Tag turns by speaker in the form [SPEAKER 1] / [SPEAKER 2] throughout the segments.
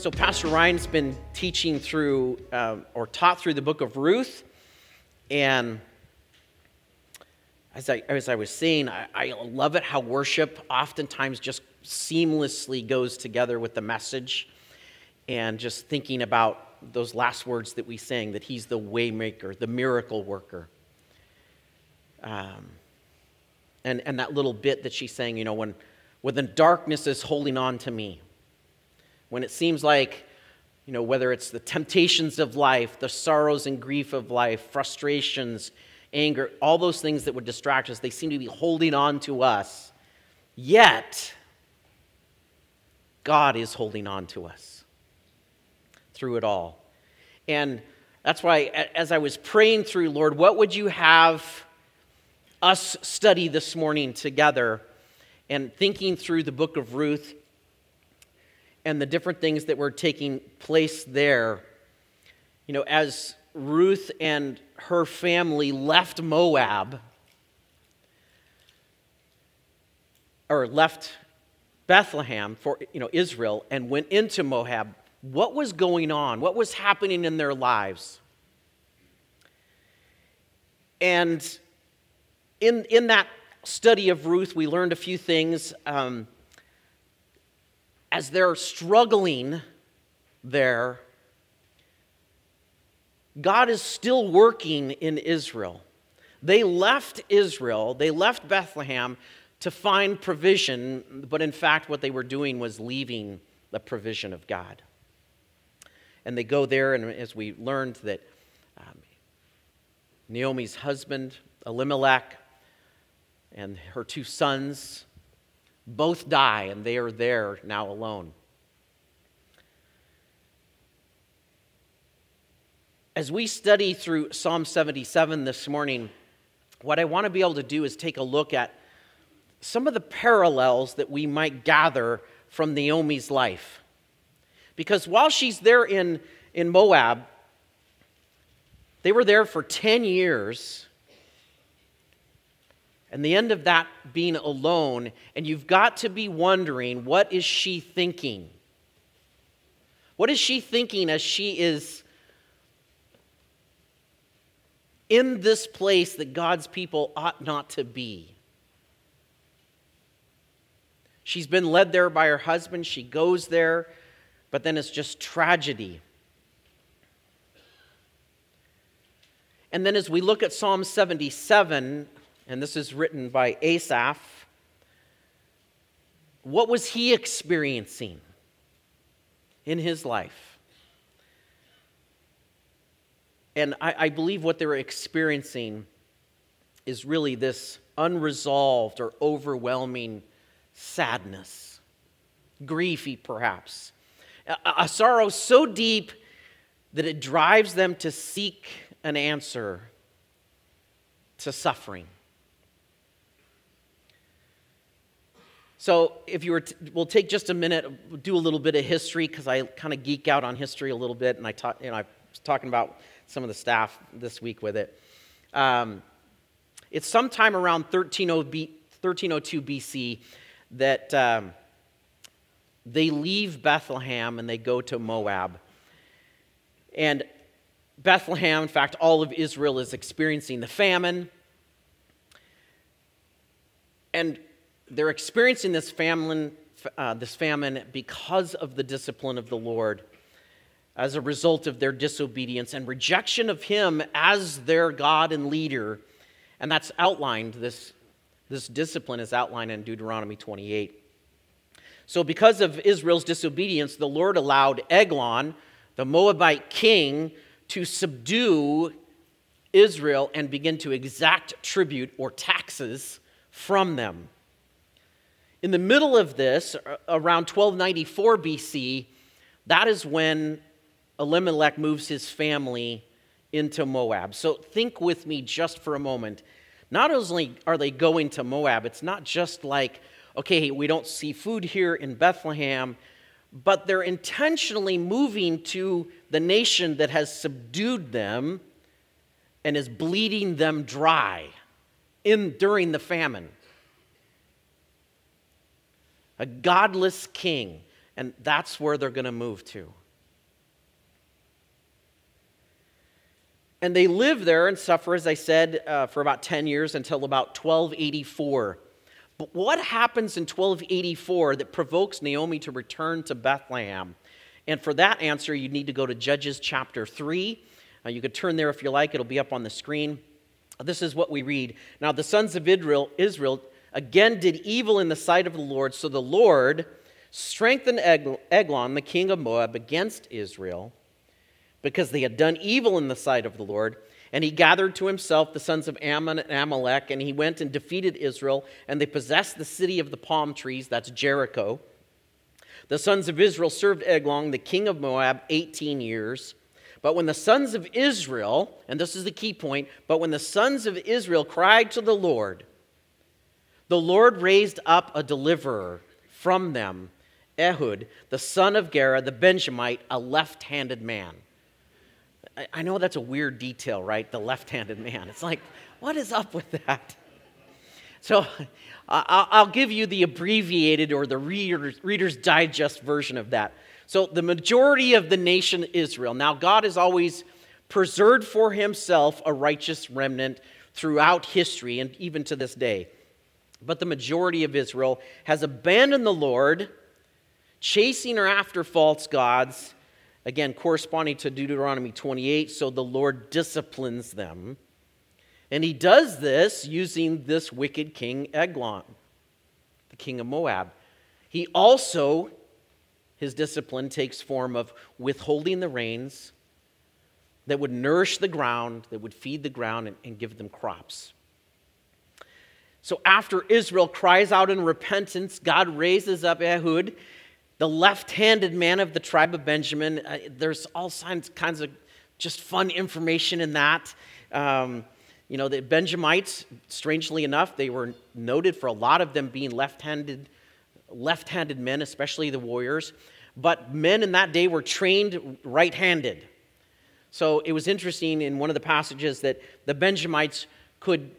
[SPEAKER 1] so Pastor Ryan's been teaching through um, or taught through the book of Ruth, and as I, as I was saying, I, I love it how worship oftentimes just seamlessly goes together with the message, and just thinking about those last words that we sang that He's the waymaker, the miracle worker. Um, and, and that little bit that she's saying, you know, when, when the darkness is holding on to me, when it seems like, you know, whether it's the temptations of life, the sorrows and grief of life, frustrations, anger, all those things that would distract us, they seem to be holding on to us. Yet, God is holding on to us through it all. And that's why, as I was praying through, Lord, what would you have us study this morning together and thinking through the book of Ruth and the different things that were taking place there. You know, as Ruth and her family left Moab, or left Bethlehem for you know Israel and went into Moab, what was going on? What was happening in their lives? And in, in that study of Ruth, we learned a few things. Um, as they're struggling there, God is still working in Israel. They left Israel, they left Bethlehem to find provision, but in fact, what they were doing was leaving the provision of God. And they go there, and as we learned that um, Naomi's husband, Elimelech, and her two sons both die, and they are there now alone. As we study through Psalm 77 this morning, what I want to be able to do is take a look at some of the parallels that we might gather from Naomi's life. Because while she's there in, in Moab, they were there for 10 years and the end of that being alone, and you've got to be wondering what is she thinking? What is she thinking as she is in this place that God's people ought not to be? She's been led there by her husband. She goes there, but then it's just tragedy. And then as we look at Psalm 77, and this is written by Asaph. What was he experiencing in his life? And I, I believe what they were experiencing is really this unresolved or overwhelming sadness, griefy perhaps, a, a sorrow so deep that it drives them to seek an answer to suffering. So, if you were, we'll take just a minute, do a little bit of history because I kind of geek out on history a little bit, and I talk, you know, I was talking about some of the staff this week with it. Um, it's sometime around 1302 BC that um, they leave Bethlehem and they go to Moab. And Bethlehem, in fact, all of Israel is experiencing the famine. And they're experiencing this famine, uh, this famine because of the discipline of the Lord as a result of their disobedience and rejection of Him as their God and leader. And that's outlined, this, this discipline is outlined in Deuteronomy 28. So, because of Israel's disobedience, the Lord allowed Eglon, the Moabite king, to subdue Israel and begin to exact tribute or taxes from them. In the middle of this, around 1294 BC, that is when Elimelech moves his family into Moab. So think with me just for a moment. Not only are they going to Moab, it's not just like, okay, we don't see food here in Bethlehem, but they're intentionally moving to the nation that has subdued them and is bleeding them dry in, during the famine a godless king, And that's where they're going to move to. And they live there and suffer, as I said, uh, for about 10 years until about 1284. But what happens in 1284 that provokes Naomi to return to Bethlehem? And for that answer, you need to go to Judges chapter 3. Uh, you could turn there if you like, it'll be up on the screen. This is what we read. Now, the sons of Israel, Israel again did evil in the sight of the Lord, so the Lord strengthened Eglon, the king of Moab, against Israel because they had done evil in the sight of the Lord. And he gathered to himself the sons of Ammon and Amalek, and he went and defeated Israel, and they possessed the city of the palm trees, that's Jericho. The sons of Israel served Eglon, the king of Moab, 18 years. But when the sons of Israel, and this is the key point, but when the sons of Israel cried to the Lord, the Lord raised up a deliverer from them, Ehud, the son of Gera, the Benjamite, a left handed man. I know that's a weird detail, right? The left handed man. It's like, what is up with that? So I'll give you the abbreviated or the Reader's, Reader's Digest version of that. So the majority of the nation Israel. Now, God has always preserved for himself a righteous remnant throughout history and even to this day. But the majority of Israel has abandoned the Lord, chasing or after false gods Again, corresponding to Deuteronomy 28, so the Lord disciplines them. And he does this using this wicked king Eglon, the king of Moab. He also, his discipline takes form of withholding the rains that would nourish the ground, that would feed the ground and, and give them crops. So after Israel cries out in repentance, God raises up Ehud the left handed man of the tribe of Benjamin. Uh, there's all kinds, of just fun information in that. Um, you know, the Benjamites, strangely enough, they were noted for a lot of them being left handed left-handed men, especially the warriors. But men in that day were trained right-handed. So it was interesting in one of the passages that the Benjamites could,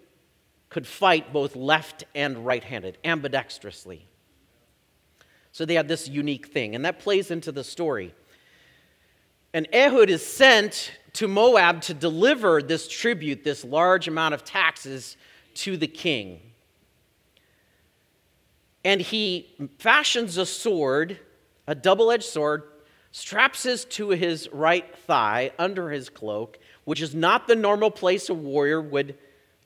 [SPEAKER 1] could fight both left and right-handed, ambidextrously. So they had this unique thing, and that plays into the story. And Ehud is sent to Moab to deliver this tribute, this large amount of taxes to the king. And he fashions a sword, a double edged sword, straps it to his right thigh under his cloak, which is not the normal place a warrior would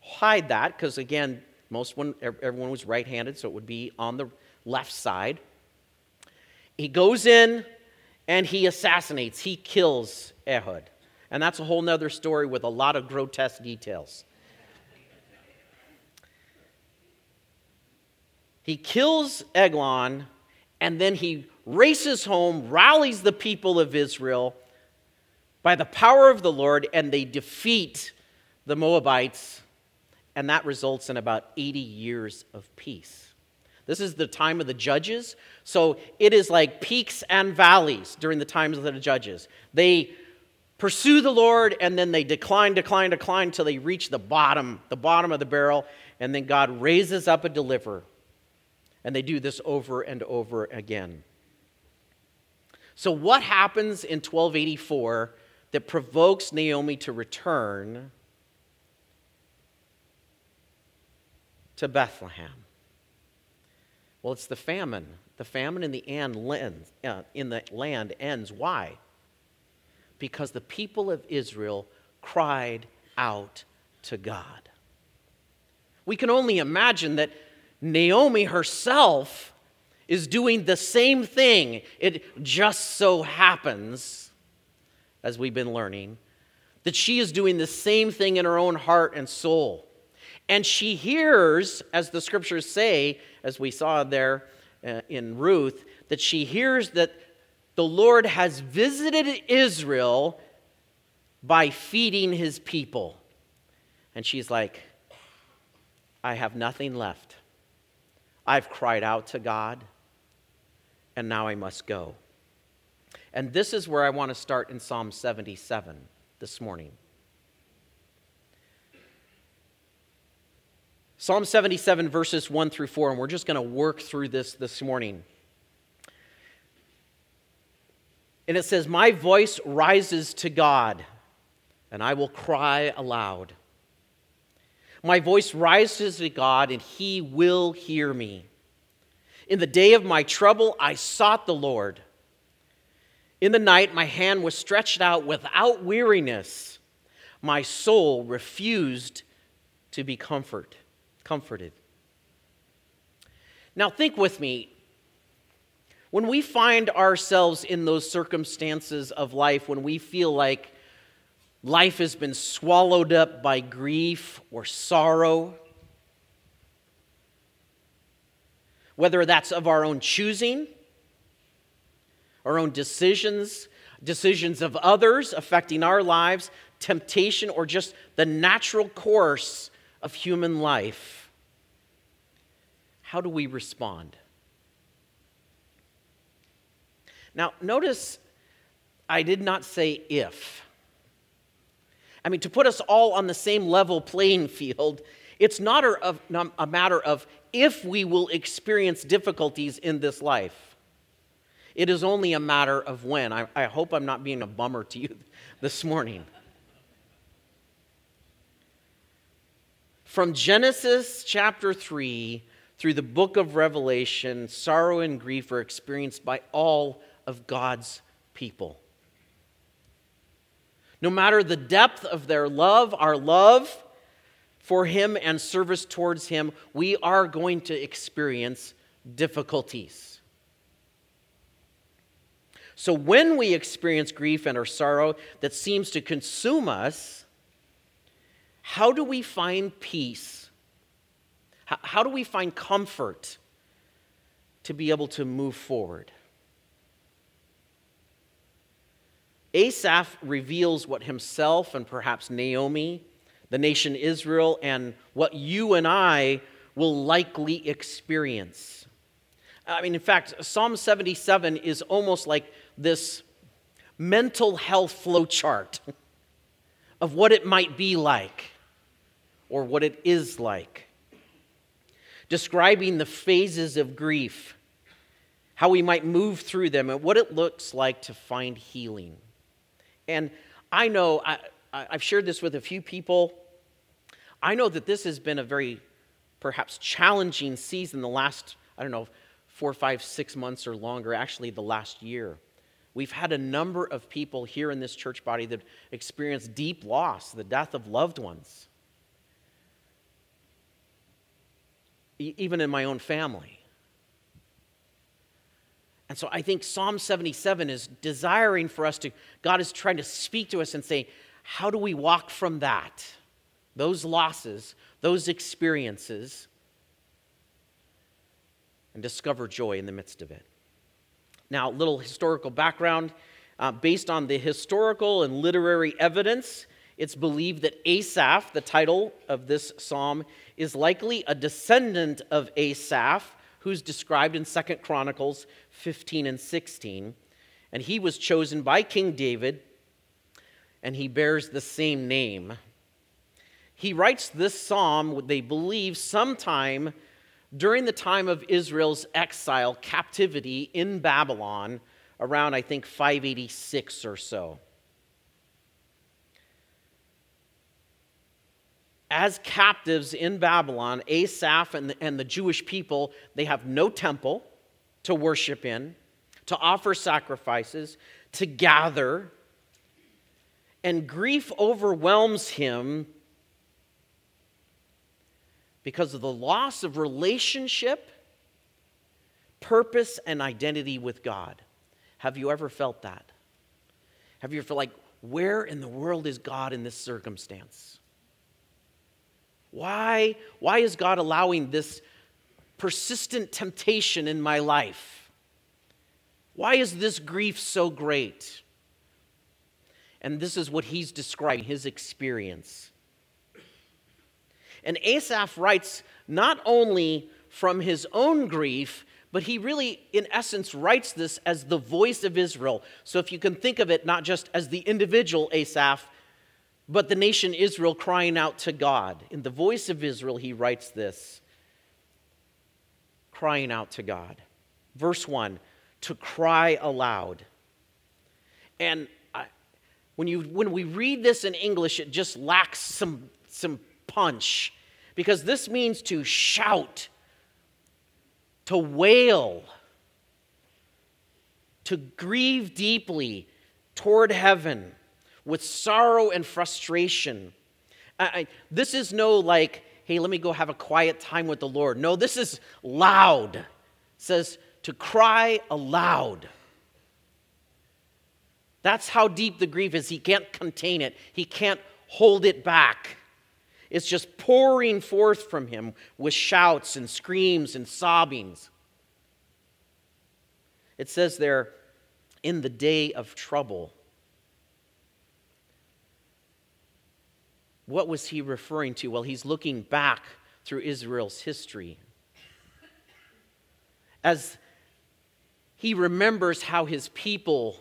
[SPEAKER 1] hide that, because again, most one, everyone was right handed, so it would be on the left side. He goes in and he assassinates, he kills Ehud. And that's a whole nother story with a lot of grotesque details. He kills Eglon and then he races home, rallies the people of Israel by the power of the Lord, and they defeat the Moabites, and that results in about 80 years of peace. This is the time of the judges. So it is like peaks and valleys during the times of the judges. They pursue the Lord and then they decline, decline, decline until they reach the bottom, the bottom of the barrel, and then God raises up a deliverer. And they do this over and over again. So, what happens in 1284 that provokes Naomi to return to Bethlehem? Well, it's the famine. The famine in the, land, uh, in the land ends. Why? Because the people of Israel cried out to God. We can only imagine that Naomi herself is doing the same thing. It just so happens, as we've been learning, that she is doing the same thing in her own heart and soul. And she hears, as the scriptures say, as we saw there uh, in Ruth, that she hears that the Lord has visited Israel by feeding his people. And she's like, I have nothing left. I've cried out to God, and now I must go. And this is where I want to start in Psalm 77 this morning. Psalm 77, verses 1 through 4, and we're just going to work through this this morning. And it says, My voice rises to God, and I will cry aloud. My voice rises to God, and he will hear me. In the day of my trouble, I sought the Lord. In the night, my hand was stretched out without weariness. My soul refused to be comfort, comforted. Now, think with me. When we find ourselves in those circumstances of life, when we feel like life has been swallowed up by grief or sorrow, whether that's of our own choosing, our own decisions, decisions of others affecting our lives, temptation, or just the natural course of human life. How do we respond? Now, notice I did not say if. I mean, to put us all on the same level playing field, it's not a, matter of if we will experience difficulties in this life. It is only a matter of when. I hope I'm not being a bummer to you this morning. From Genesis chapter 3 through the book of Revelation, sorrow and grief are experienced by all of God's people. No matter the depth of their love, our love, for Him and service towards Him, we are going to experience difficulties. So, when we experience grief and or sorrow that seems to consume us, how do we find peace? How do we find comfort to be able to move forward? Asaph reveals what himself and perhaps Naomi the nation Israel, and what you and I will likely experience. I mean, in fact, Psalm 77 is almost like this mental health flow chart of what it might be like or what it is like, describing the phases of grief, how we might move through them, and what it looks like to find healing. And I know I, I've shared this with a few people. I know that this has been a very perhaps challenging season the last, I don't know, four, five, six months or longer, actually, the last year. We've had a number of people here in this church body that experienced deep loss, the death of loved ones, even in my own family. And so I think Psalm 77 is desiring for us to, God is trying to speak to us and say, how do we walk from that? Those losses, those experiences, and discover joy in the midst of it. Now, a little historical background. Uh, based on the historical and literary evidence, it's believed that Asaph, the title of this psalm, is likely a descendant of Asaph, who's described in Second Chronicles 15 and 16. And he was chosen by King David and he bears the same name. He writes this psalm, they believe, sometime during the time of Israel's exile, captivity in Babylon, around, I think, 586 or so. As captives in Babylon, Asaph and the, and the Jewish people, they have no temple to worship in, to offer sacrifices, to gather and grief overwhelms him because of the loss of relationship, purpose, and identity with God. Have you ever felt that? Have you ever felt like, where in the world is God in this circumstance? Why, why is God allowing this persistent temptation in my life? Why is this grief so great? And this is what he's describing his experience. And Asaph writes not only from his own grief, but he really, in essence, writes this as the voice of Israel. So if you can think of it not just as the individual Asaph, but the nation Israel crying out to God. In the voice of Israel, he writes this crying out to God. Verse 1 to cry aloud. And I, when, you, when we read this in English, it just lacks some, some punch because this means to shout, to wail, to grieve deeply toward heaven with sorrow and frustration. I, I, this is no like, hey, let me go have a quiet time with the Lord. No, this is loud. It says to cry aloud. That's how deep the grief is. He can't contain it, he can't hold it back. It's just pouring forth from him with shouts and screams and sobbings. It says there, in the day of trouble. What was he referring to? Well, he's looking back through Israel's history. As he remembers how his people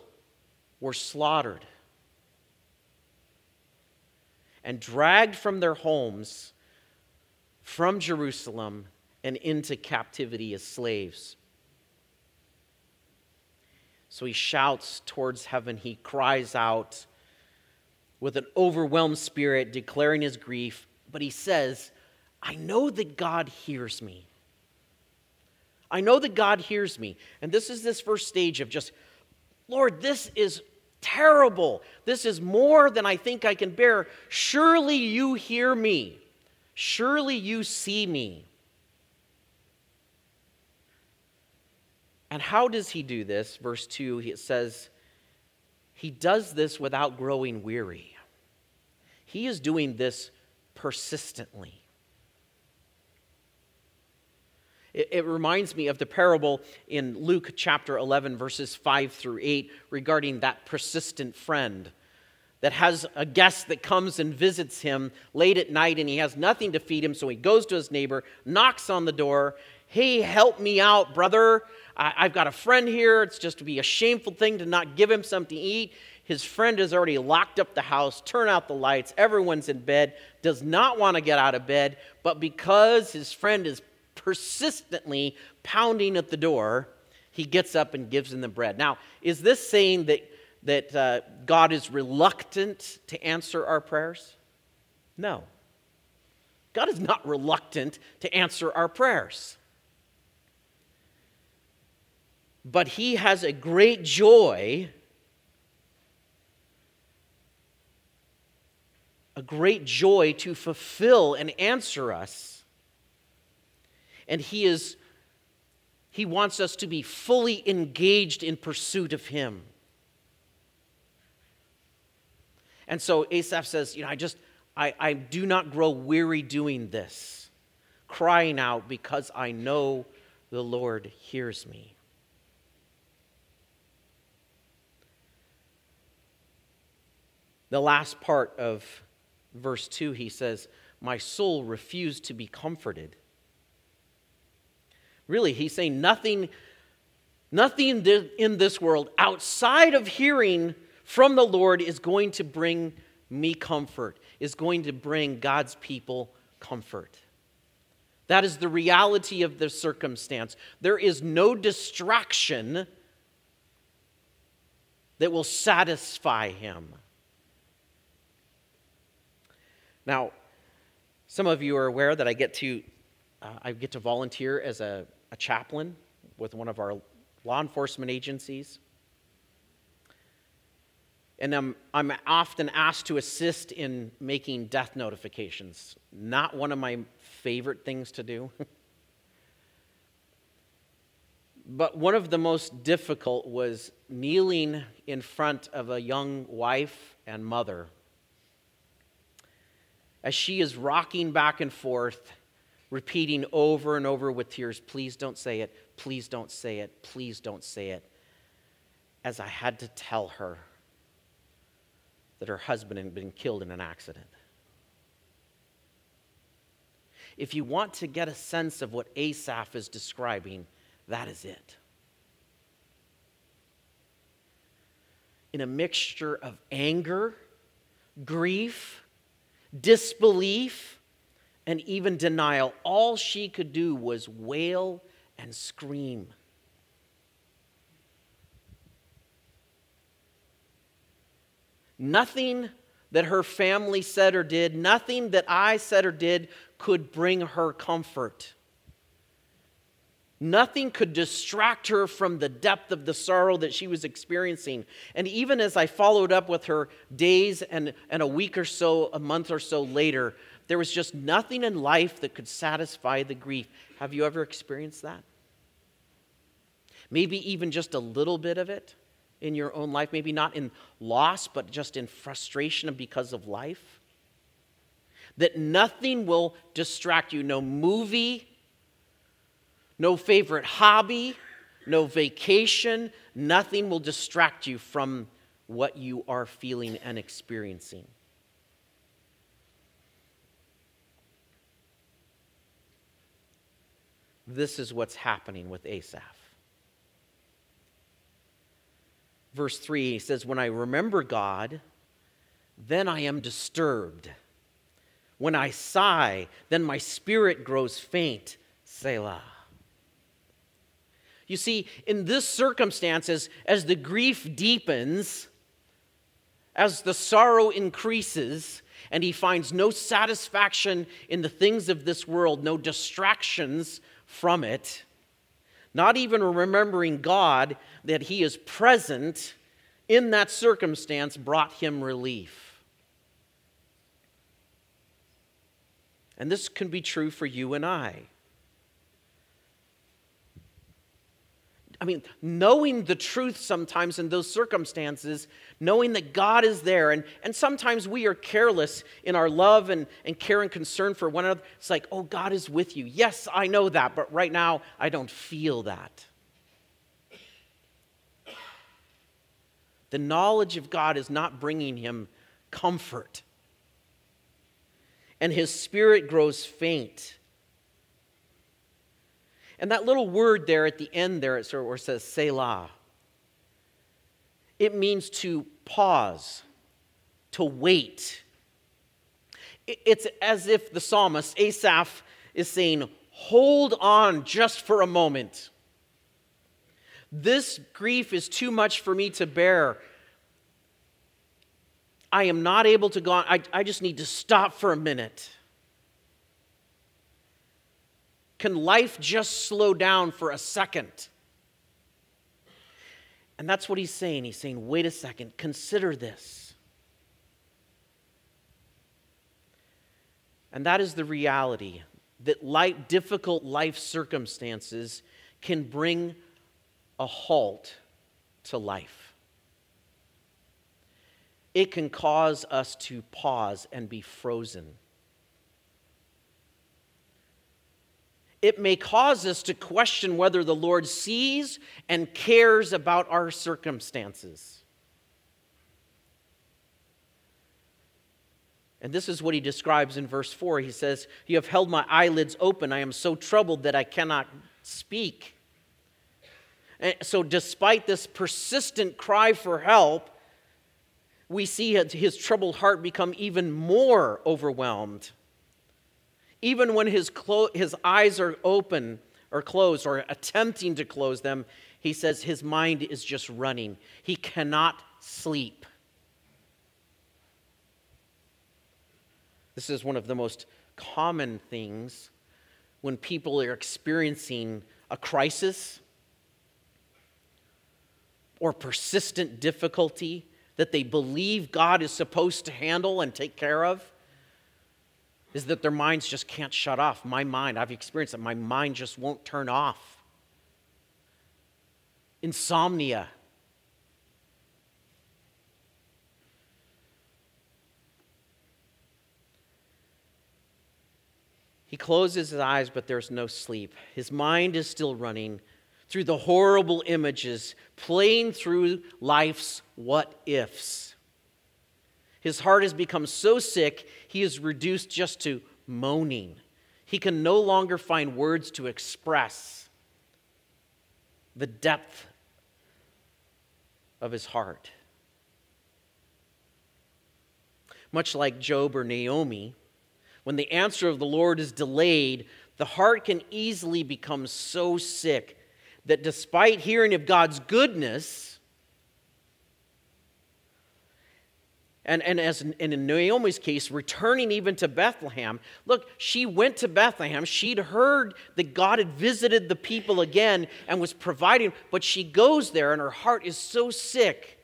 [SPEAKER 1] were slaughtered and dragged from their homes from Jerusalem and into captivity as slaves. So he shouts towards heaven, he cries out with an overwhelmed spirit, declaring his grief. But he says, I know that God hears me. I know that God hears me. And this is this first stage of just, Lord, this is terrible. This is more than I think I can bear. Surely you hear me. Surely you see me. And how does he do this? Verse 2, it says, He does this without growing weary. He is doing this persistently. It, it reminds me of the parable in Luke chapter 11, verses 5 through 8, regarding that persistent friend that has a guest that comes and visits him late at night and he has nothing to feed him. So he goes to his neighbor, knocks on the door. Hey, help me out, brother. I, have got a friend here. It's just to be a shameful thing to not give him something to eat. His friend has already locked up the house, turn out the lights, everyone's in bed, does not want to get out of bed, but because his friend is persistently pounding at the door, he gets up and gives them the bread. Now, is this saying that, that uh, God is reluctant to answer our prayers? No. God is not reluctant to answer our prayers. But he has a great joy, a great joy to fulfill and answer us and he is he wants us to be fully engaged in pursuit of him. And so Asaph says, you know, I just I, I do not grow weary doing this, crying out because I know the Lord hears me. The last part of verse 2, he says, My soul refused to be comforted. Really, he's saying nothing, nothing in this world outside of hearing from the Lord is going to bring me comfort, is going to bring God's people comfort. That is the reality of the circumstance. There is no distraction that will satisfy him. Now, some of you are aware that I get to uh, I get to volunteer as a a chaplain with one of our law enforcement agencies. And I'm, I'm often asked to assist in making death notifications. Not one of my favorite things to do. but one of the most difficult was kneeling in front of a young wife and mother as she is rocking back and forth repeating over and over with tears, Please don't say it, please don't say it, please don't say it, as I had to tell her that her husband had been killed in an accident. If you want to get a sense of what Asaph is describing, that is it. In a mixture of anger, grief, disbelief, and even denial, all she could do was wail and scream. Nothing that her family said or did, nothing that I said or did could bring her comfort. Nothing could distract her from the depth of the sorrow that she was experiencing. And even as I followed up with her days and, and a week or so, a month or so later, there was just nothing in life that could satisfy the grief. Have you ever experienced that? Maybe even just a little bit of it in your own life, maybe not in loss, but just in frustration because of life. That nothing will distract you, no movie, no favorite hobby, no vacation, nothing will distract you from what you are feeling and experiencing. This is what's happening with Asaph. Verse 3 he says, When I remember God, then I am disturbed. When I sigh, then my spirit grows faint. Selah. You see, in this circumstances, as the grief deepens, as the sorrow increases, and he finds no satisfaction in the things of this world, no distractions from it, not even remembering God, that he is present in that circumstance, brought him relief. And this can be true for you and I. I mean, knowing the truth sometimes in those circumstances, knowing that God is there, and, and sometimes we are careless in our love and, and care and concern for one another. It's like, oh, God is with you. Yes, I know that, but right now I don't feel that. The knowledge of God is not bringing him comfort, and his spirit grows faint. And that little word there at the end there, it sort of says Selah. It means to pause, to wait. It's as if the psalmist, Asaph, is saying, Hold on just for a moment. This grief is too much for me to bear. I am not able to go on. I, I just need to stop for a minute. Can life just slow down for a second? And that's what he's saying. He's saying, wait a second, consider this. And that is the reality that life, difficult life circumstances can bring a halt to life. It can cause us to pause and be frozen. It may cause us to question whether the Lord sees and cares about our circumstances. And this is what he describes in verse 4. He says, You have held my eyelids open. I am so troubled that I cannot speak. And so, despite this persistent cry for help, we see his troubled heart become even more overwhelmed even when his, clo- his eyes are open or closed or attempting to close them, he says his mind is just running. He cannot sleep. This is one of the most common things when people are experiencing a crisis or persistent difficulty that they believe God is supposed to handle and take care of is that their minds just can't shut off. My mind, I've experienced that. my mind just won't turn off. Insomnia. He closes his eyes, but there's no sleep. His mind is still running through the horrible images, playing through life's what ifs. His heart has become so sick, he is reduced just to moaning. He can no longer find words to express the depth of his heart. Much like Job or Naomi, when the answer of the Lord is delayed, the heart can easily become so sick that despite hearing of God's goodness, And, and as in, in Naomi's case, returning even to Bethlehem. Look, she went to Bethlehem. She'd heard that God had visited the people again and was providing, but she goes there and her heart is so sick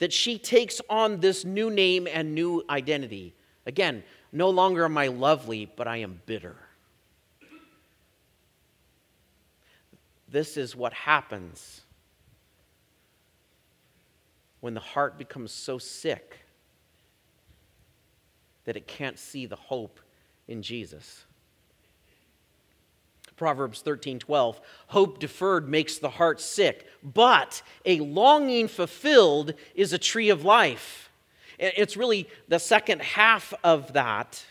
[SPEAKER 1] that she takes on this new name and new identity. Again, no longer am I lovely, but I am bitter. This is what happens when the heart becomes so sick that it can't see the hope in Jesus. Proverbs 13, 12. Hope deferred makes the heart sick, but a longing fulfilled is a tree of life. It's really the second half of that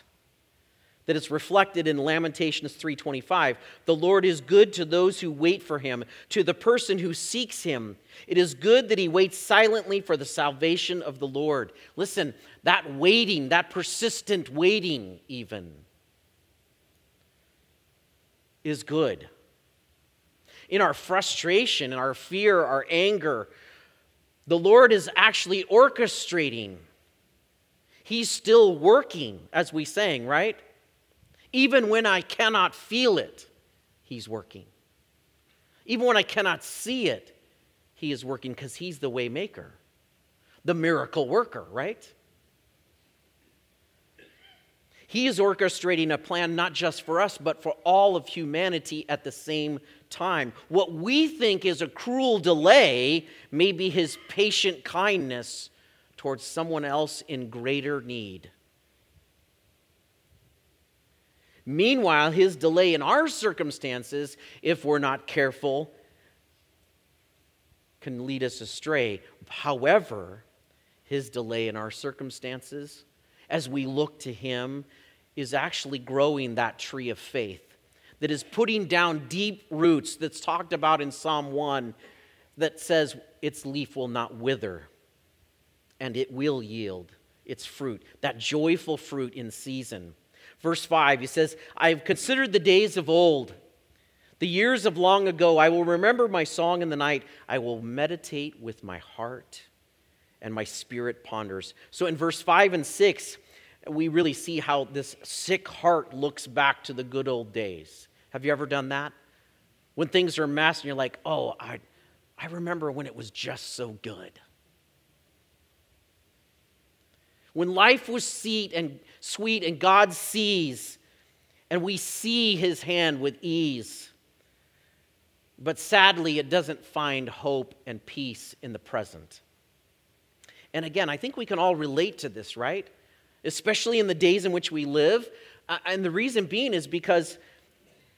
[SPEAKER 1] that is reflected in Lamentations 3:25. The Lord is good to those who wait for him, to the person who seeks him. It is good that he waits silently for the salvation of the Lord. Listen, that waiting, that persistent waiting even is good. In our frustration, in our fear, our anger, the Lord is actually orchestrating. He's still working, as we sang, right? Even when I cannot feel it, He's working. Even when I cannot see it, He is working because He's the way maker, the miracle worker, right? He is orchestrating a plan not just for us, but for all of humanity at the same time. What we think is a cruel delay may be His patient kindness towards someone else in greater need. Meanwhile, his delay in our circumstances, if we're not careful, can lead us astray. However, his delay in our circumstances, as we look to him, is actually growing that tree of faith that is putting down deep roots that's talked about in Psalm 1 that says its leaf will not wither and it will yield its fruit, that joyful fruit in season. Verse 5, he says, I have considered the days of old, the years of long ago. I will remember my song in the night. I will meditate with my heart, and my spirit ponders. So in verse 5 and 6, we really see how this sick heart looks back to the good old days. Have you ever done that? When things are a mess and you're like, oh, I, I remember when it was just so good. When life was sweet and sweet and God sees and we see his hand with ease. But sadly, it doesn't find hope and peace in the present. And again, I think we can all relate to this, right? Especially in the days in which we live. Uh, and the reason being is because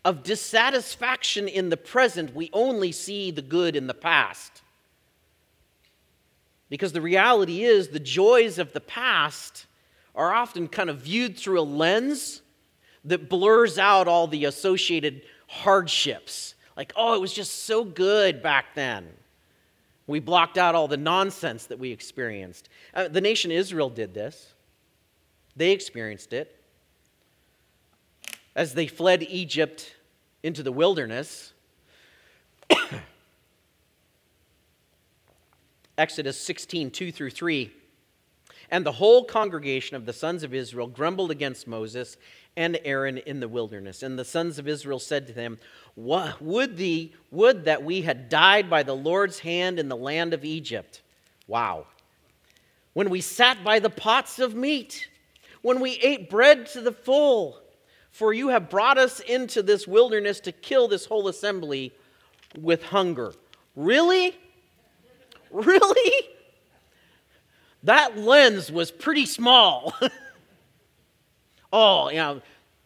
[SPEAKER 1] of dissatisfaction in the present, we only see the good in the past. Because the reality is, the joys of the past are often kind of viewed through a lens that blurs out all the associated hardships. Like, oh, it was just so good back then. We blocked out all the nonsense that we experienced. Uh, the nation Israel did this, they experienced it. As they fled Egypt into the wilderness, Exodus 16, 2 through 3. And the whole congregation of the sons of Israel grumbled against Moses and Aaron in the wilderness. And the sons of Israel said to them, Would, thee, would that we had died by the Lord's hand in the land of Egypt. Wow. When we sat by the pots of meat, when we ate bread to the full, for you have brought us into this wilderness to kill this whole assembly with hunger. Really? Really? That lens was pretty small. oh, you know,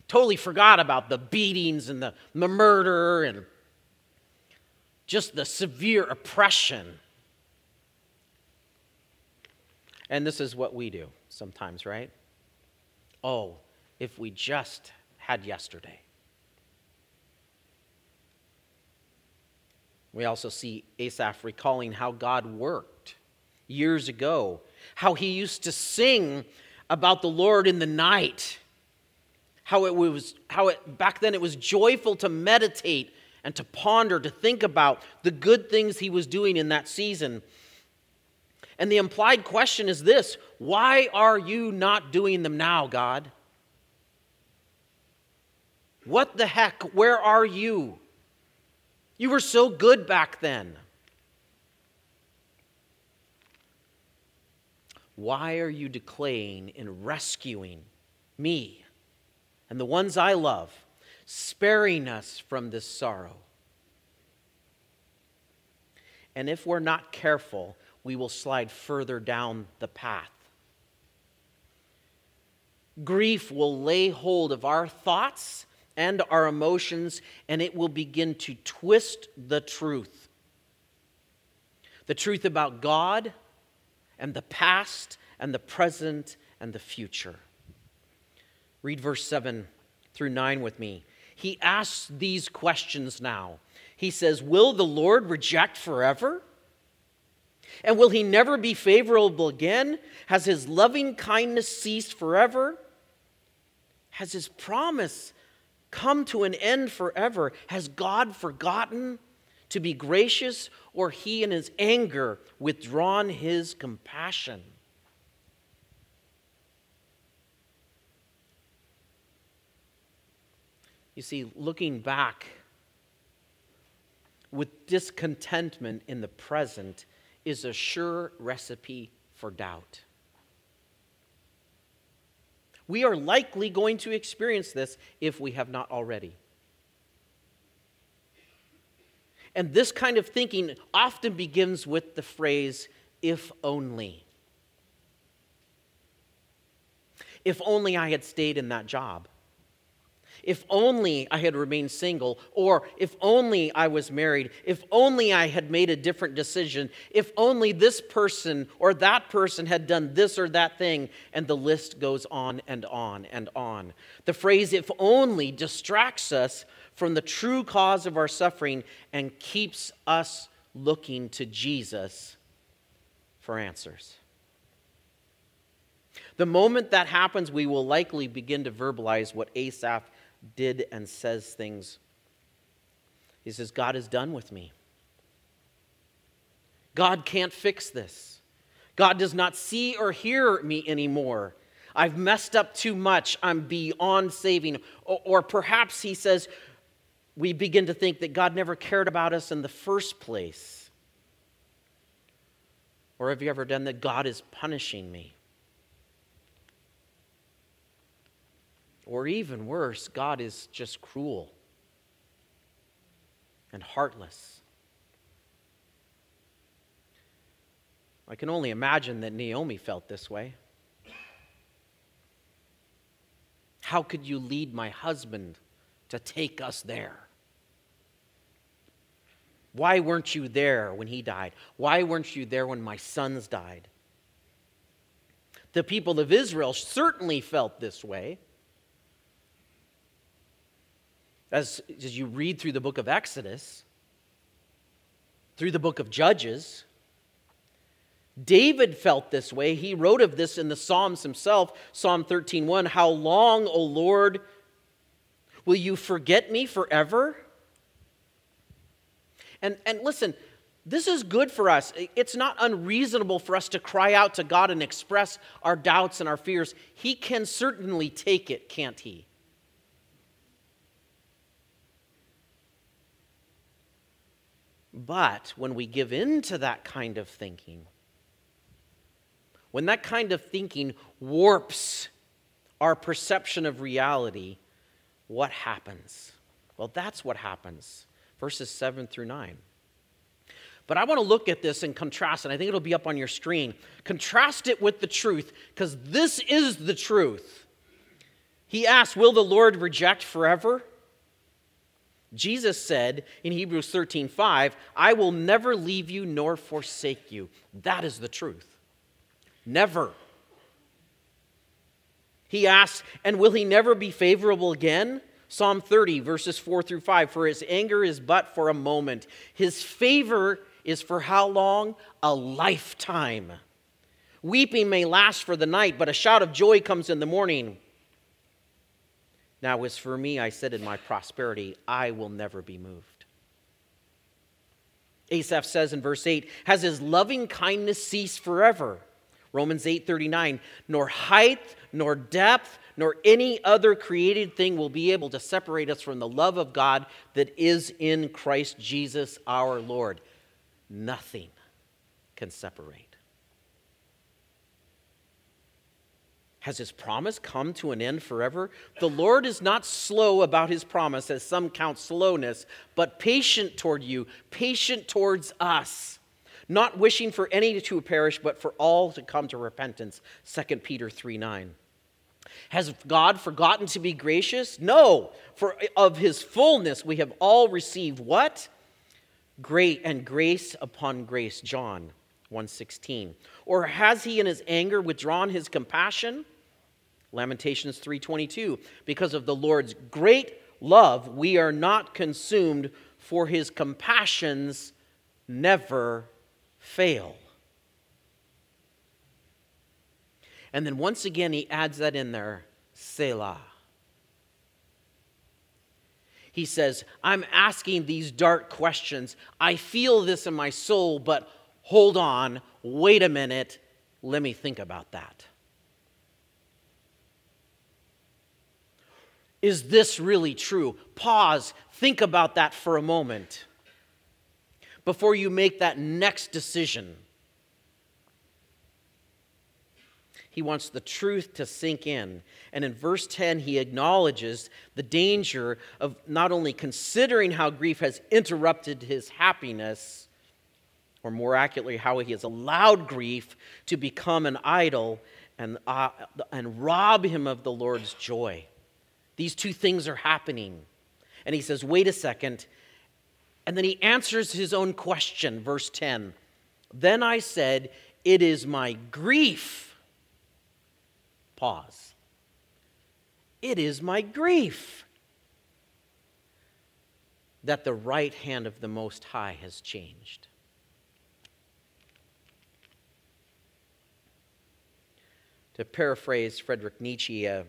[SPEAKER 1] totally forgot about the beatings and the, the murder and just the severe oppression. And this is what we do sometimes, right? Oh, if we just had yesterday. We also see Asaph recalling how God worked years ago, how he used to sing about the Lord in the night, how it was, how it, back then it was joyful to meditate and to ponder, to think about the good things he was doing in that season. And the implied question is this why are you not doing them now, God? What the heck? Where are you? You were so good back then. Why are you declaying in rescuing me and the ones I love, sparing us from this sorrow? And if we're not careful, we will slide further down the path. Grief will lay hold of our thoughts and our emotions, and it will begin to twist the truth. The truth about God and the past and the present and the future. Read verse 7 through 9 with me. He asks these questions now. He says, Will the Lord reject forever? And will he never be favorable again? Has his loving kindness ceased forever? Has his promise come to an end forever? Has God forgotten to be gracious, or he in his anger withdrawn his compassion? You see, looking back with discontentment in the present is a sure recipe for doubt. We are likely going to experience this if we have not already. And this kind of thinking often begins with the phrase, if only. If only I had stayed in that job. If only I had remained single, or if only I was married, if only I had made a different decision, if only this person or that person had done this or that thing, and the list goes on and on and on. The phrase if only distracts us from the true cause of our suffering and keeps us looking to Jesus for answers. The moment that happens, we will likely begin to verbalize what Asaph did and says things. He says, God is done with me. God can't fix this. God does not see or hear me anymore. I've messed up too much. I'm beyond saving. Or, or, perhaps he says, we begin to think that God never cared about us in the first place. Or have you ever done that? God is punishing me. Or even worse, God is just cruel and heartless. I can only imagine that Naomi felt this way. How could you lead my husband to take us there? Why weren't you there when he died? Why weren't you there when my sons died? The people of Israel certainly felt this way. As, as you read through the book of Exodus, through the book of Judges, David felt this way. He wrote of this in the Psalms himself, Psalm 13:1, "How long, O Lord, will you forget me forever?" And and listen, this is good for us. It's not unreasonable for us to cry out to God and express our doubts and our fears. He can certainly take it, can't he? But when we give in to that kind of thinking, when that kind of thinking warps our perception of reality, what happens? Well, that's what happens. Verses 7 through 9. But I want to look at this and contrast, and I think it'll be up on your screen. Contrast it with the truth, because this is the truth. He asks, Will the Lord reject forever? Jesus said in Hebrews 13 5, I will never leave you nor forsake you. That is the truth. Never. He asks, and will he never be favorable again? Psalm 30, verses 4 through 5 For his anger is but for a moment, his favor is for how long? A lifetime. Weeping may last for the night, but a shout of joy comes in the morning. Now, as for me, I said in my prosperity, I will never be moved. Asaph says in verse 8, Has his loving kindness ceased forever? Romans 8:39, nor height, nor depth, nor any other created thing will be able to separate us from the love of God that is in Christ Jesus our Lord. Nothing can separate. Has his promise come to an end forever? The Lord is not slow about his promise, as some count slowness, but patient toward you, patient towards us, not wishing for any to perish, but for all to come to repentance. 2 Peter 3 9. Has God forgotten to be gracious? No, for of his fullness we have all received what? Great and grace upon grace. John 1:16. Or has he in his anger withdrawn his compassion? Lamentations 3:22 Because of the Lord's great love we are not consumed for his compassions never fail. And then once again he adds that in there, Selah. He says, I'm asking these dark questions. I feel this in my soul, but hold on, wait a minute, let me think about that. Is this really true? Pause, think about that for a moment before you make that next decision. He wants the truth to sink in. And in verse 10, he acknowledges the danger of not only considering how grief has interrupted his happiness, or more accurately, how he has allowed grief to become an idol and, uh, and rob him of the Lord's joy. These two things are happening. And he says, wait a second. And then he answers his own question, verse 10. Then I said, It is my grief. Pause. It is my grief that the right hand of the Most High has changed. To paraphrase Friedrich Nietzsche, uh,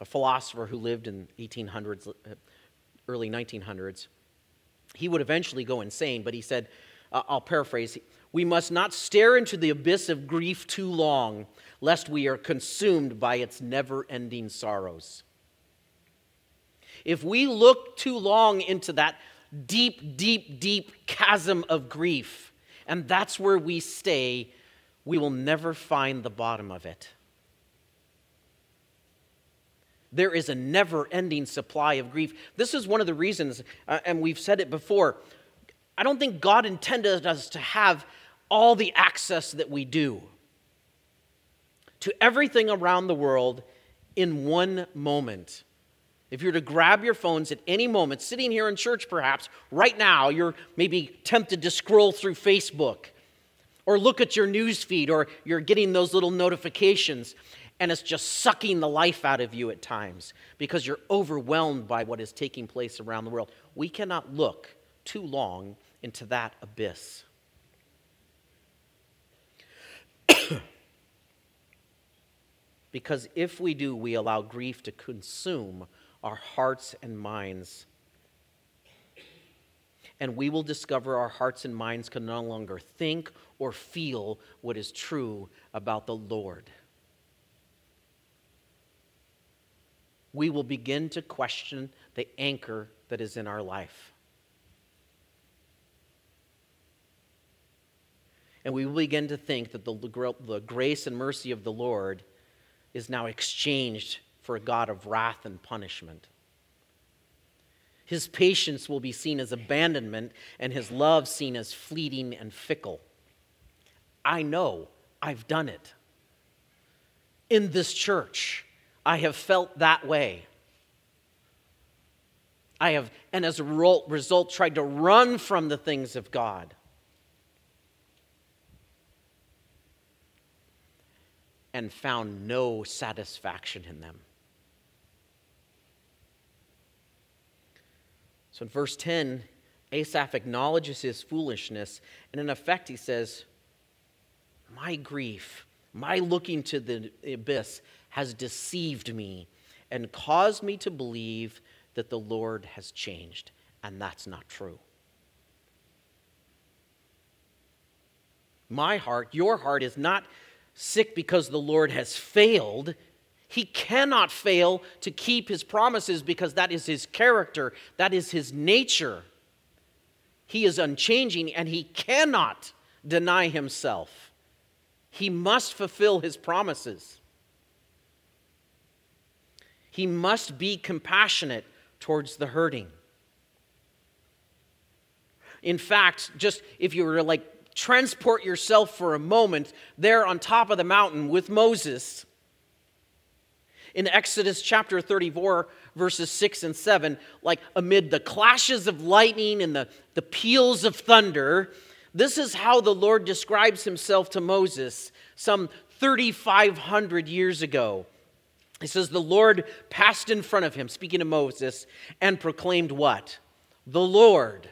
[SPEAKER 1] a philosopher who lived in 1800s, uh, early 1900s. He would eventually go insane, but he said, uh, I'll paraphrase, we must not stare into the abyss of grief too long, lest we are consumed by its never ending sorrows. If we look too long into that deep, deep, deep chasm of grief, and that's where we stay, we will never find the bottom of it there is a never ending supply of grief. This is one of the reasons, uh, and we've said it before. I don't think God intended us to have all the access that we do to everything around the world in one moment. If you're to grab your phones at any moment, sitting here in church perhaps, right now, you're maybe tempted to scroll through Facebook or look at your news feed or you're getting those little notifications and it's just sucking the life out of you at times because you're overwhelmed by what is taking place around the world. We cannot look too long into that abyss. because if we do, we allow grief to consume our hearts and minds. And we will discover our hearts and minds can no longer think or feel what is true about the Lord. We will begin to question the anchor that is in our life. And we will begin to think that the, the grace and mercy of the Lord is now exchanged for a God of wrath and punishment. His patience will be seen as abandonment, and his love seen as fleeting and fickle. I know I've done it in this church. I have felt that way. I have, and as a result, tried to run from the things of God. And found no satisfaction in them. So in verse 10, Asaph acknowledges his foolishness, and in effect, he says, My grief, my looking to the abyss has deceived me and caused me to believe that the Lord has changed. And that's not true. my heart, your heart, is not sick because the Lord has failed. He cannot fail to keep his promises because that is his character, that is his nature. He is unchanging and he cannot deny himself. He must fulfill his promises. He must be compassionate towards the hurting. In fact, just if you were to like transport yourself for a moment there on top of the mountain with Moses, in Exodus chapter 34, verses 6 and 7, like amid the clashes of lightning and the, the peals of thunder, this is how the Lord describes himself to Moses some 3,500 years ago. He says, The Lord passed in front of him, speaking to Moses, and proclaimed what? The Lord,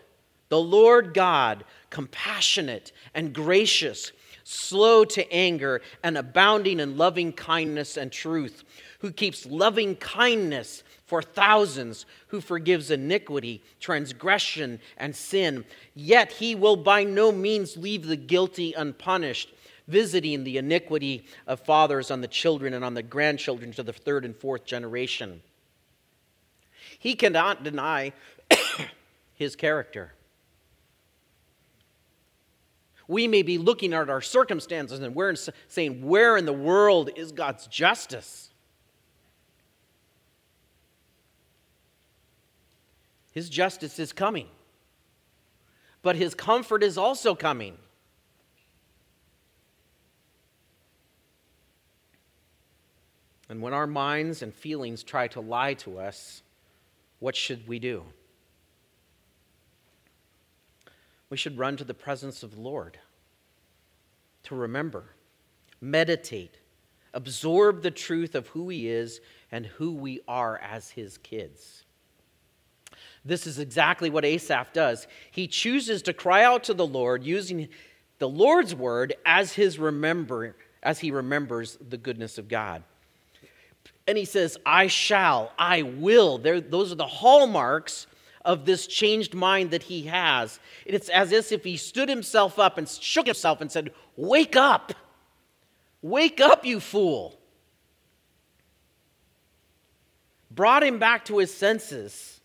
[SPEAKER 1] the Lord God, compassionate and gracious, slow to anger, and abounding in loving kindness and truth, who keeps loving kindness for thousands, who forgives iniquity, transgression, and sin. Yet he will by no means leave the guilty unpunished visiting the iniquity of fathers on the children and on the grandchildren to the third and fourth generation. He cannot deny his character. We may be looking at our circumstances and we're saying, Where in the world is God's justice? His justice is coming, but his comfort is also coming. And when our minds and feelings try to lie to us, what should we do? We should run to the presence of the Lord to remember, meditate, absorb the truth of who He is and who we are as His kids. This is exactly what Asaph does. He chooses to cry out to the Lord using the Lord's word as his remember as he remembers the goodness of God and he says, I shall, I will. There, those are the hallmarks of this changed mind that he has. It's as if he stood himself up and shook himself and said, Wake up! Wake up, you fool! Brought him back to his senses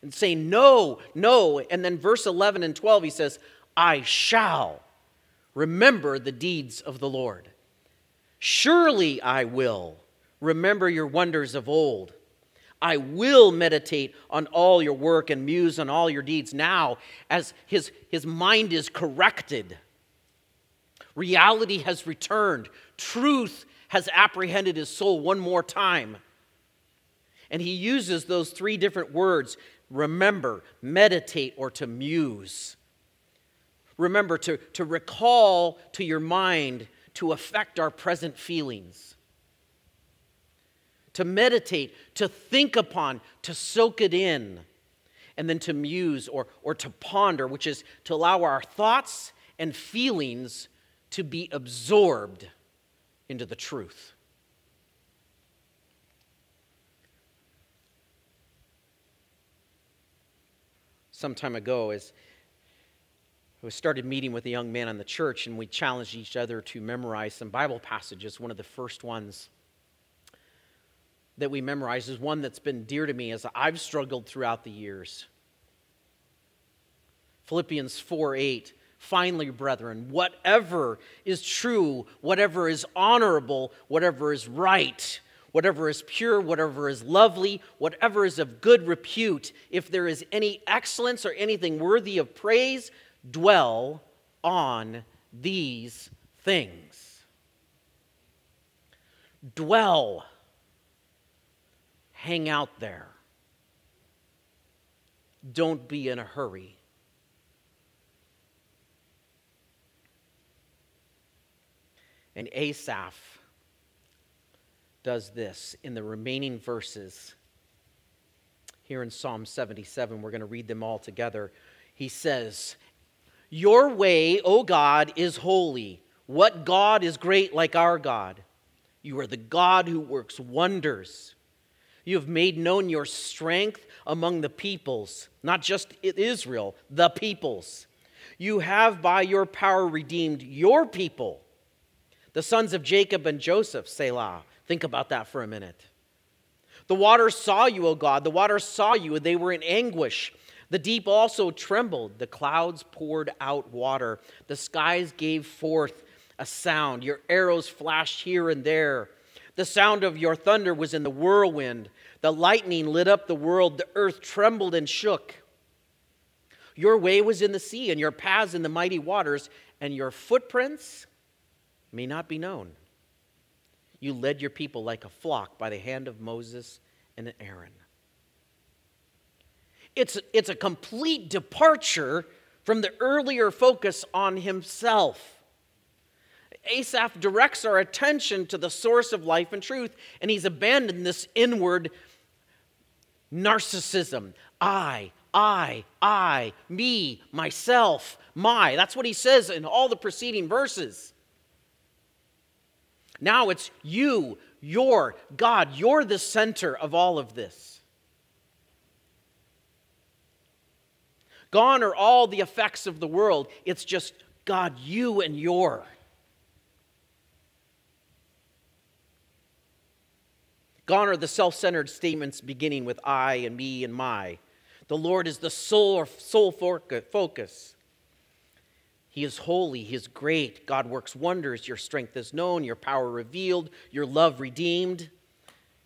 [SPEAKER 1] and say, No, no. And then verse 11 and 12, he says, I shall remember the deeds of the Lord. Surely I will remember your wonders of old. I will meditate on all your work and muse on all your deeds now as his, his mind is corrected. Reality has returned. Truth has apprehended his soul one more time. And he uses those three different words remember, meditate, or to muse. Remember, to, to recall to your mind to affect our present feelings to meditate, to think upon, to soak it in, and then to muse or, or to ponder, which is to allow our thoughts and feelings to be absorbed into the truth. Some time ago, as I started meeting with a young man in the church, and we challenged each other to memorize some Bible passages. One of the first ones that we memorize is one that's been dear to me as I've struggled throughout the years. Philippians 4 8. Finally, brethren, whatever is true, whatever is honorable, whatever is right, whatever is pure, whatever is lovely, whatever is of good repute, if there is any excellence or anything worthy of praise, dwell on these things. Dwell hang out there. Don't be in a hurry. And Asaph does this in the remaining verses. Here in Psalm 77, we're going to read them all together. He says, Your way, O God, is holy. What God is great like our God? You are the God who works wonders. You have made known your strength among the peoples, not just Israel, the peoples. You have by your power redeemed your people, the sons of Jacob and Joseph, Selah. Think about that for a minute. The waters saw you, O God. The waters saw you, and they were in anguish. The deep also trembled. The clouds poured out water. The skies gave forth a sound. Your arrows flashed here and there. The sound of your thunder was in the whirlwind. The lightning lit up the world. The earth trembled and shook. Your way was in the sea, and your paths in the mighty waters, and your footprints may not be known. You led your people like a flock by the hand of Moses and Aaron. It's, it's a complete departure from the earlier focus on himself. Asaph directs our attention to the source of life and truth, and he's abandoned this inward narcissism. I, I, I, me, myself, my. That's what he says in all the preceding verses. Now it's you, your, God, you're the center of all of this. Gone are all the effects of the world. It's just God, you and your. Gone are the self centered statements beginning with I and me and my. The Lord is the sole, sole focus. He is holy. He is great. God works wonders. Your strength is known, your power revealed, your love redeemed.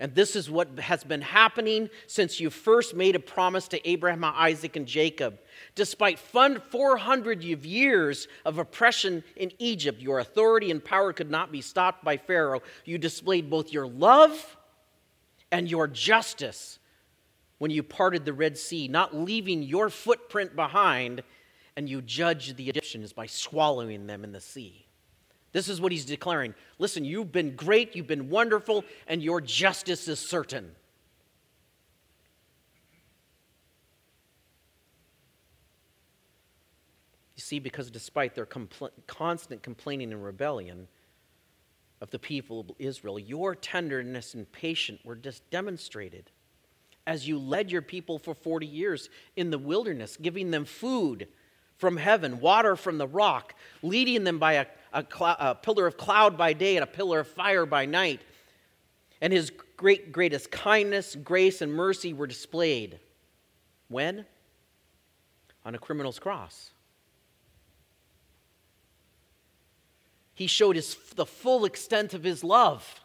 [SPEAKER 1] And this is what has been happening since you first made a promise to Abraham, Isaac, and Jacob. Despite 400 years of oppression in Egypt, your authority and power could not be stopped by Pharaoh. You displayed both your love and your justice when you parted the Red Sea, not leaving your footprint behind, and you judged the Egyptians by swallowing them in the sea. This is what he's declaring. Listen, you've been great, you've been wonderful, and your justice is certain. You see, because despite their compl- constant complaining and rebellion of the people of Israel, your tenderness and patience were just demonstrated as you led your people for 40 years in the wilderness, giving them food from heaven, water from the rock, leading them by a, a, cl- a, pillar of cloud by day and a pillar of fire by night. And his great, greatest kindness, grace, and mercy were displayed. When? On a criminal's cross. He showed his, the full extent of his love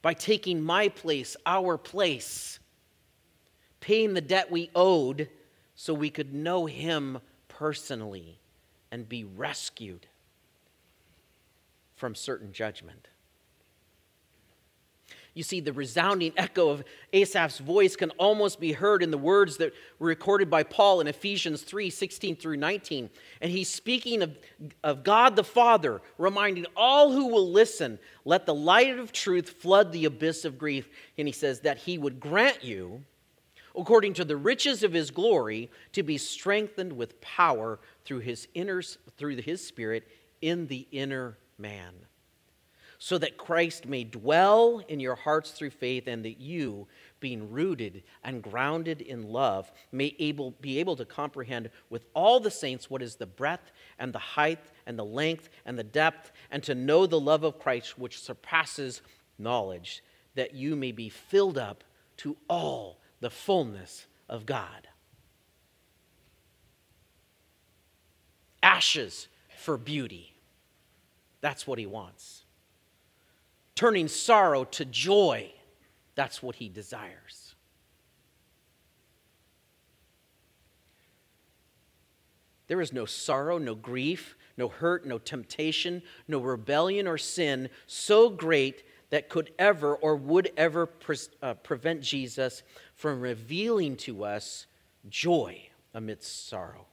[SPEAKER 1] by taking my place, our place, paying the debt we owed so we could know Him personally and be rescued from certain judgment. You see, the resounding echo of Asaph's voice can almost be heard in the words that were recorded by Paul in Ephesians 3 16 through 19. And he's speaking of, of God the Father, reminding all who will listen, let the light of truth flood the abyss of grief. And he says that he would grant you, according to the riches of his glory, to be strengthened with power through his inner through his spirit in the inner man so that Christ may dwell in your hearts through faith, and that you, being rooted and grounded in love, may able, be able to comprehend with all the saints what is the breadth and the height and the length and the depth, and to know the love of Christ which surpasses knowledge, that you may be filled up to all the fullness of God. Ashes for beauty. That's what he wants turning sorrow to joy. That's what he desires. There is no sorrow, no grief, no hurt, no temptation, no rebellion or sin so great that could ever or would ever pre- uh, prevent Jesus from revealing to us joy amidst sorrow,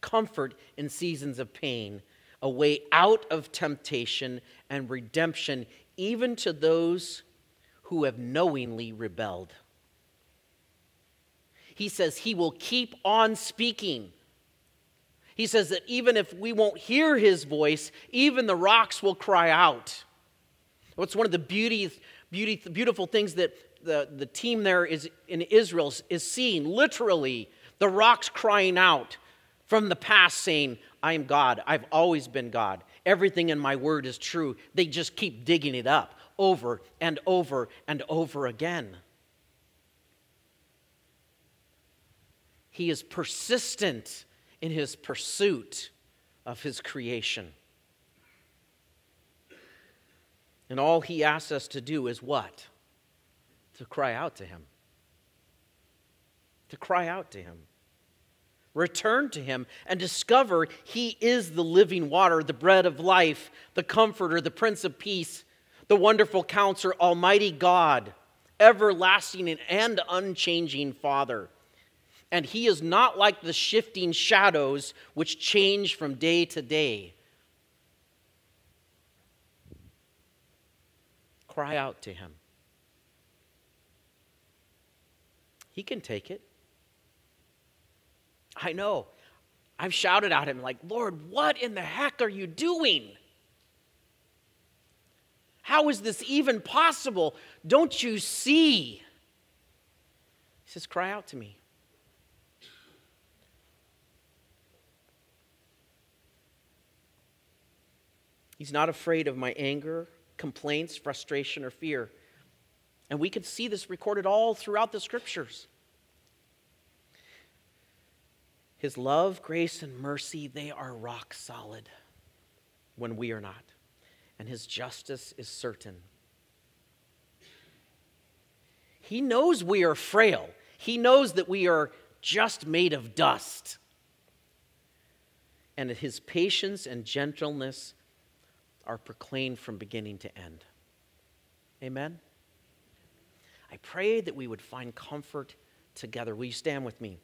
[SPEAKER 1] comfort in seasons of pain, a way out of temptation and redemption, even to those who have knowingly rebelled. He says he will keep on speaking. He says that even if we won't hear his voice, even the rocks will cry out. What's one of the beauty, beauty, beautiful things that the, the team there is in Israel is seeing literally The rocks crying out from the past saying, I am God. I've always been God. Everything in my word is true. They just keep digging it up over and over and over again. He is persistent in his pursuit of his creation. And all he asks us to do is what? To cry out to him. To cry out to him. Return to him and discover he is the living water, the bread of life, the comforter, the prince of peace, the wonderful counselor, almighty God, everlasting and unchanging Father. And he is not like the shifting shadows which change from day to day. Cry out to him. He can take it. I know. I've shouted at him, like, Lord, what in the heck are you doing? How is this even possible? Don't you see? He says, Cry out to me. He's not afraid of my anger, complaints, frustration, or fear. And we could see this recorded all throughout the scriptures. His love, grace, and mercy, they are rock solid when we are not. And his justice is certain. He knows we are frail. He knows that we are just made of dust. And his patience and gentleness are proclaimed from beginning to end. Amen? I pray that we would find comfort together. Will you stand with me?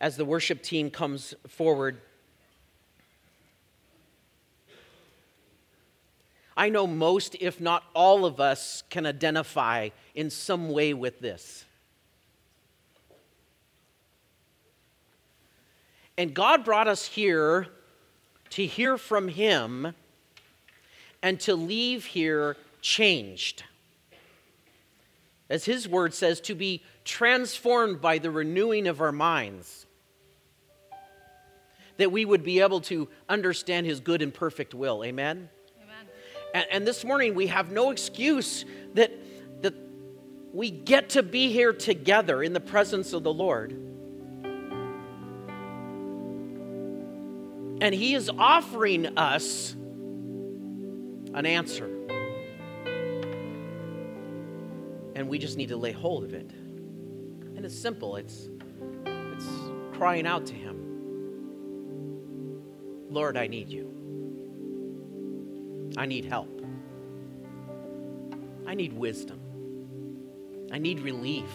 [SPEAKER 1] As the worship team comes forward, I know most, if not all of us, can identify in some way with this. And God brought us here to hear from Him and to leave here changed. As his word says, to be transformed by the renewing of our minds, that we would be able to understand his good and perfect will. Amen? Amen. And, and this morning, we have no excuse that, that we get to be here together in the presence of the Lord. And he is offering us an answer. And we just need to lay hold of it. And it's simple. It's it's crying out to him. Lord, I need you. I need help. I need wisdom. I need relief.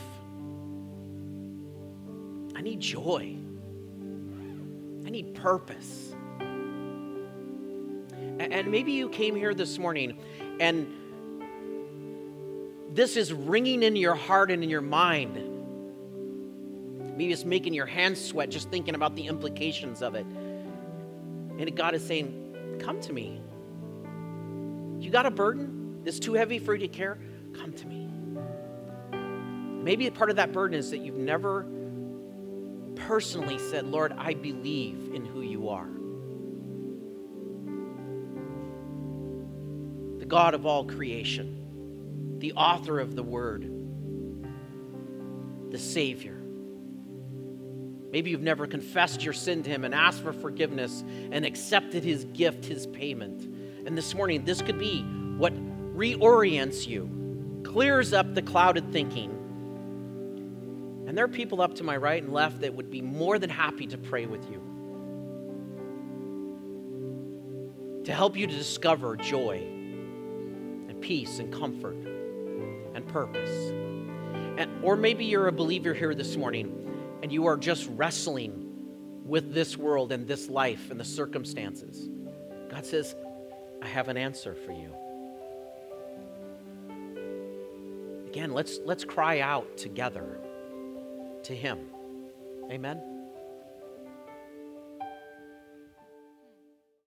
[SPEAKER 1] I need joy. I need purpose. And maybe you came here this morning and this is ringing in your heart and in your mind. Maybe it's making your hands sweat just thinking about the implications of it. And God is saying, Come to me. You got a burden that's too heavy for you to care? Come to me. Maybe part of that burden is that you've never personally said, Lord, I believe in who you are. The God of all creation, the author of the Word, the Savior. Maybe you've never confessed your sin to Him and asked for forgiveness and accepted His gift, His payment. And this morning, this could be what reorients you, clears up the clouded thinking. And there are people up to my right and left that would be more than happy to pray with you, to help you to discover joy and peace and comfort and purpose. And, or maybe you're a believer here this morning and you are just wrestling with this world and this life and the circumstances. God says, I have an answer for you. Again, let's, let's cry out together to Him. Amen.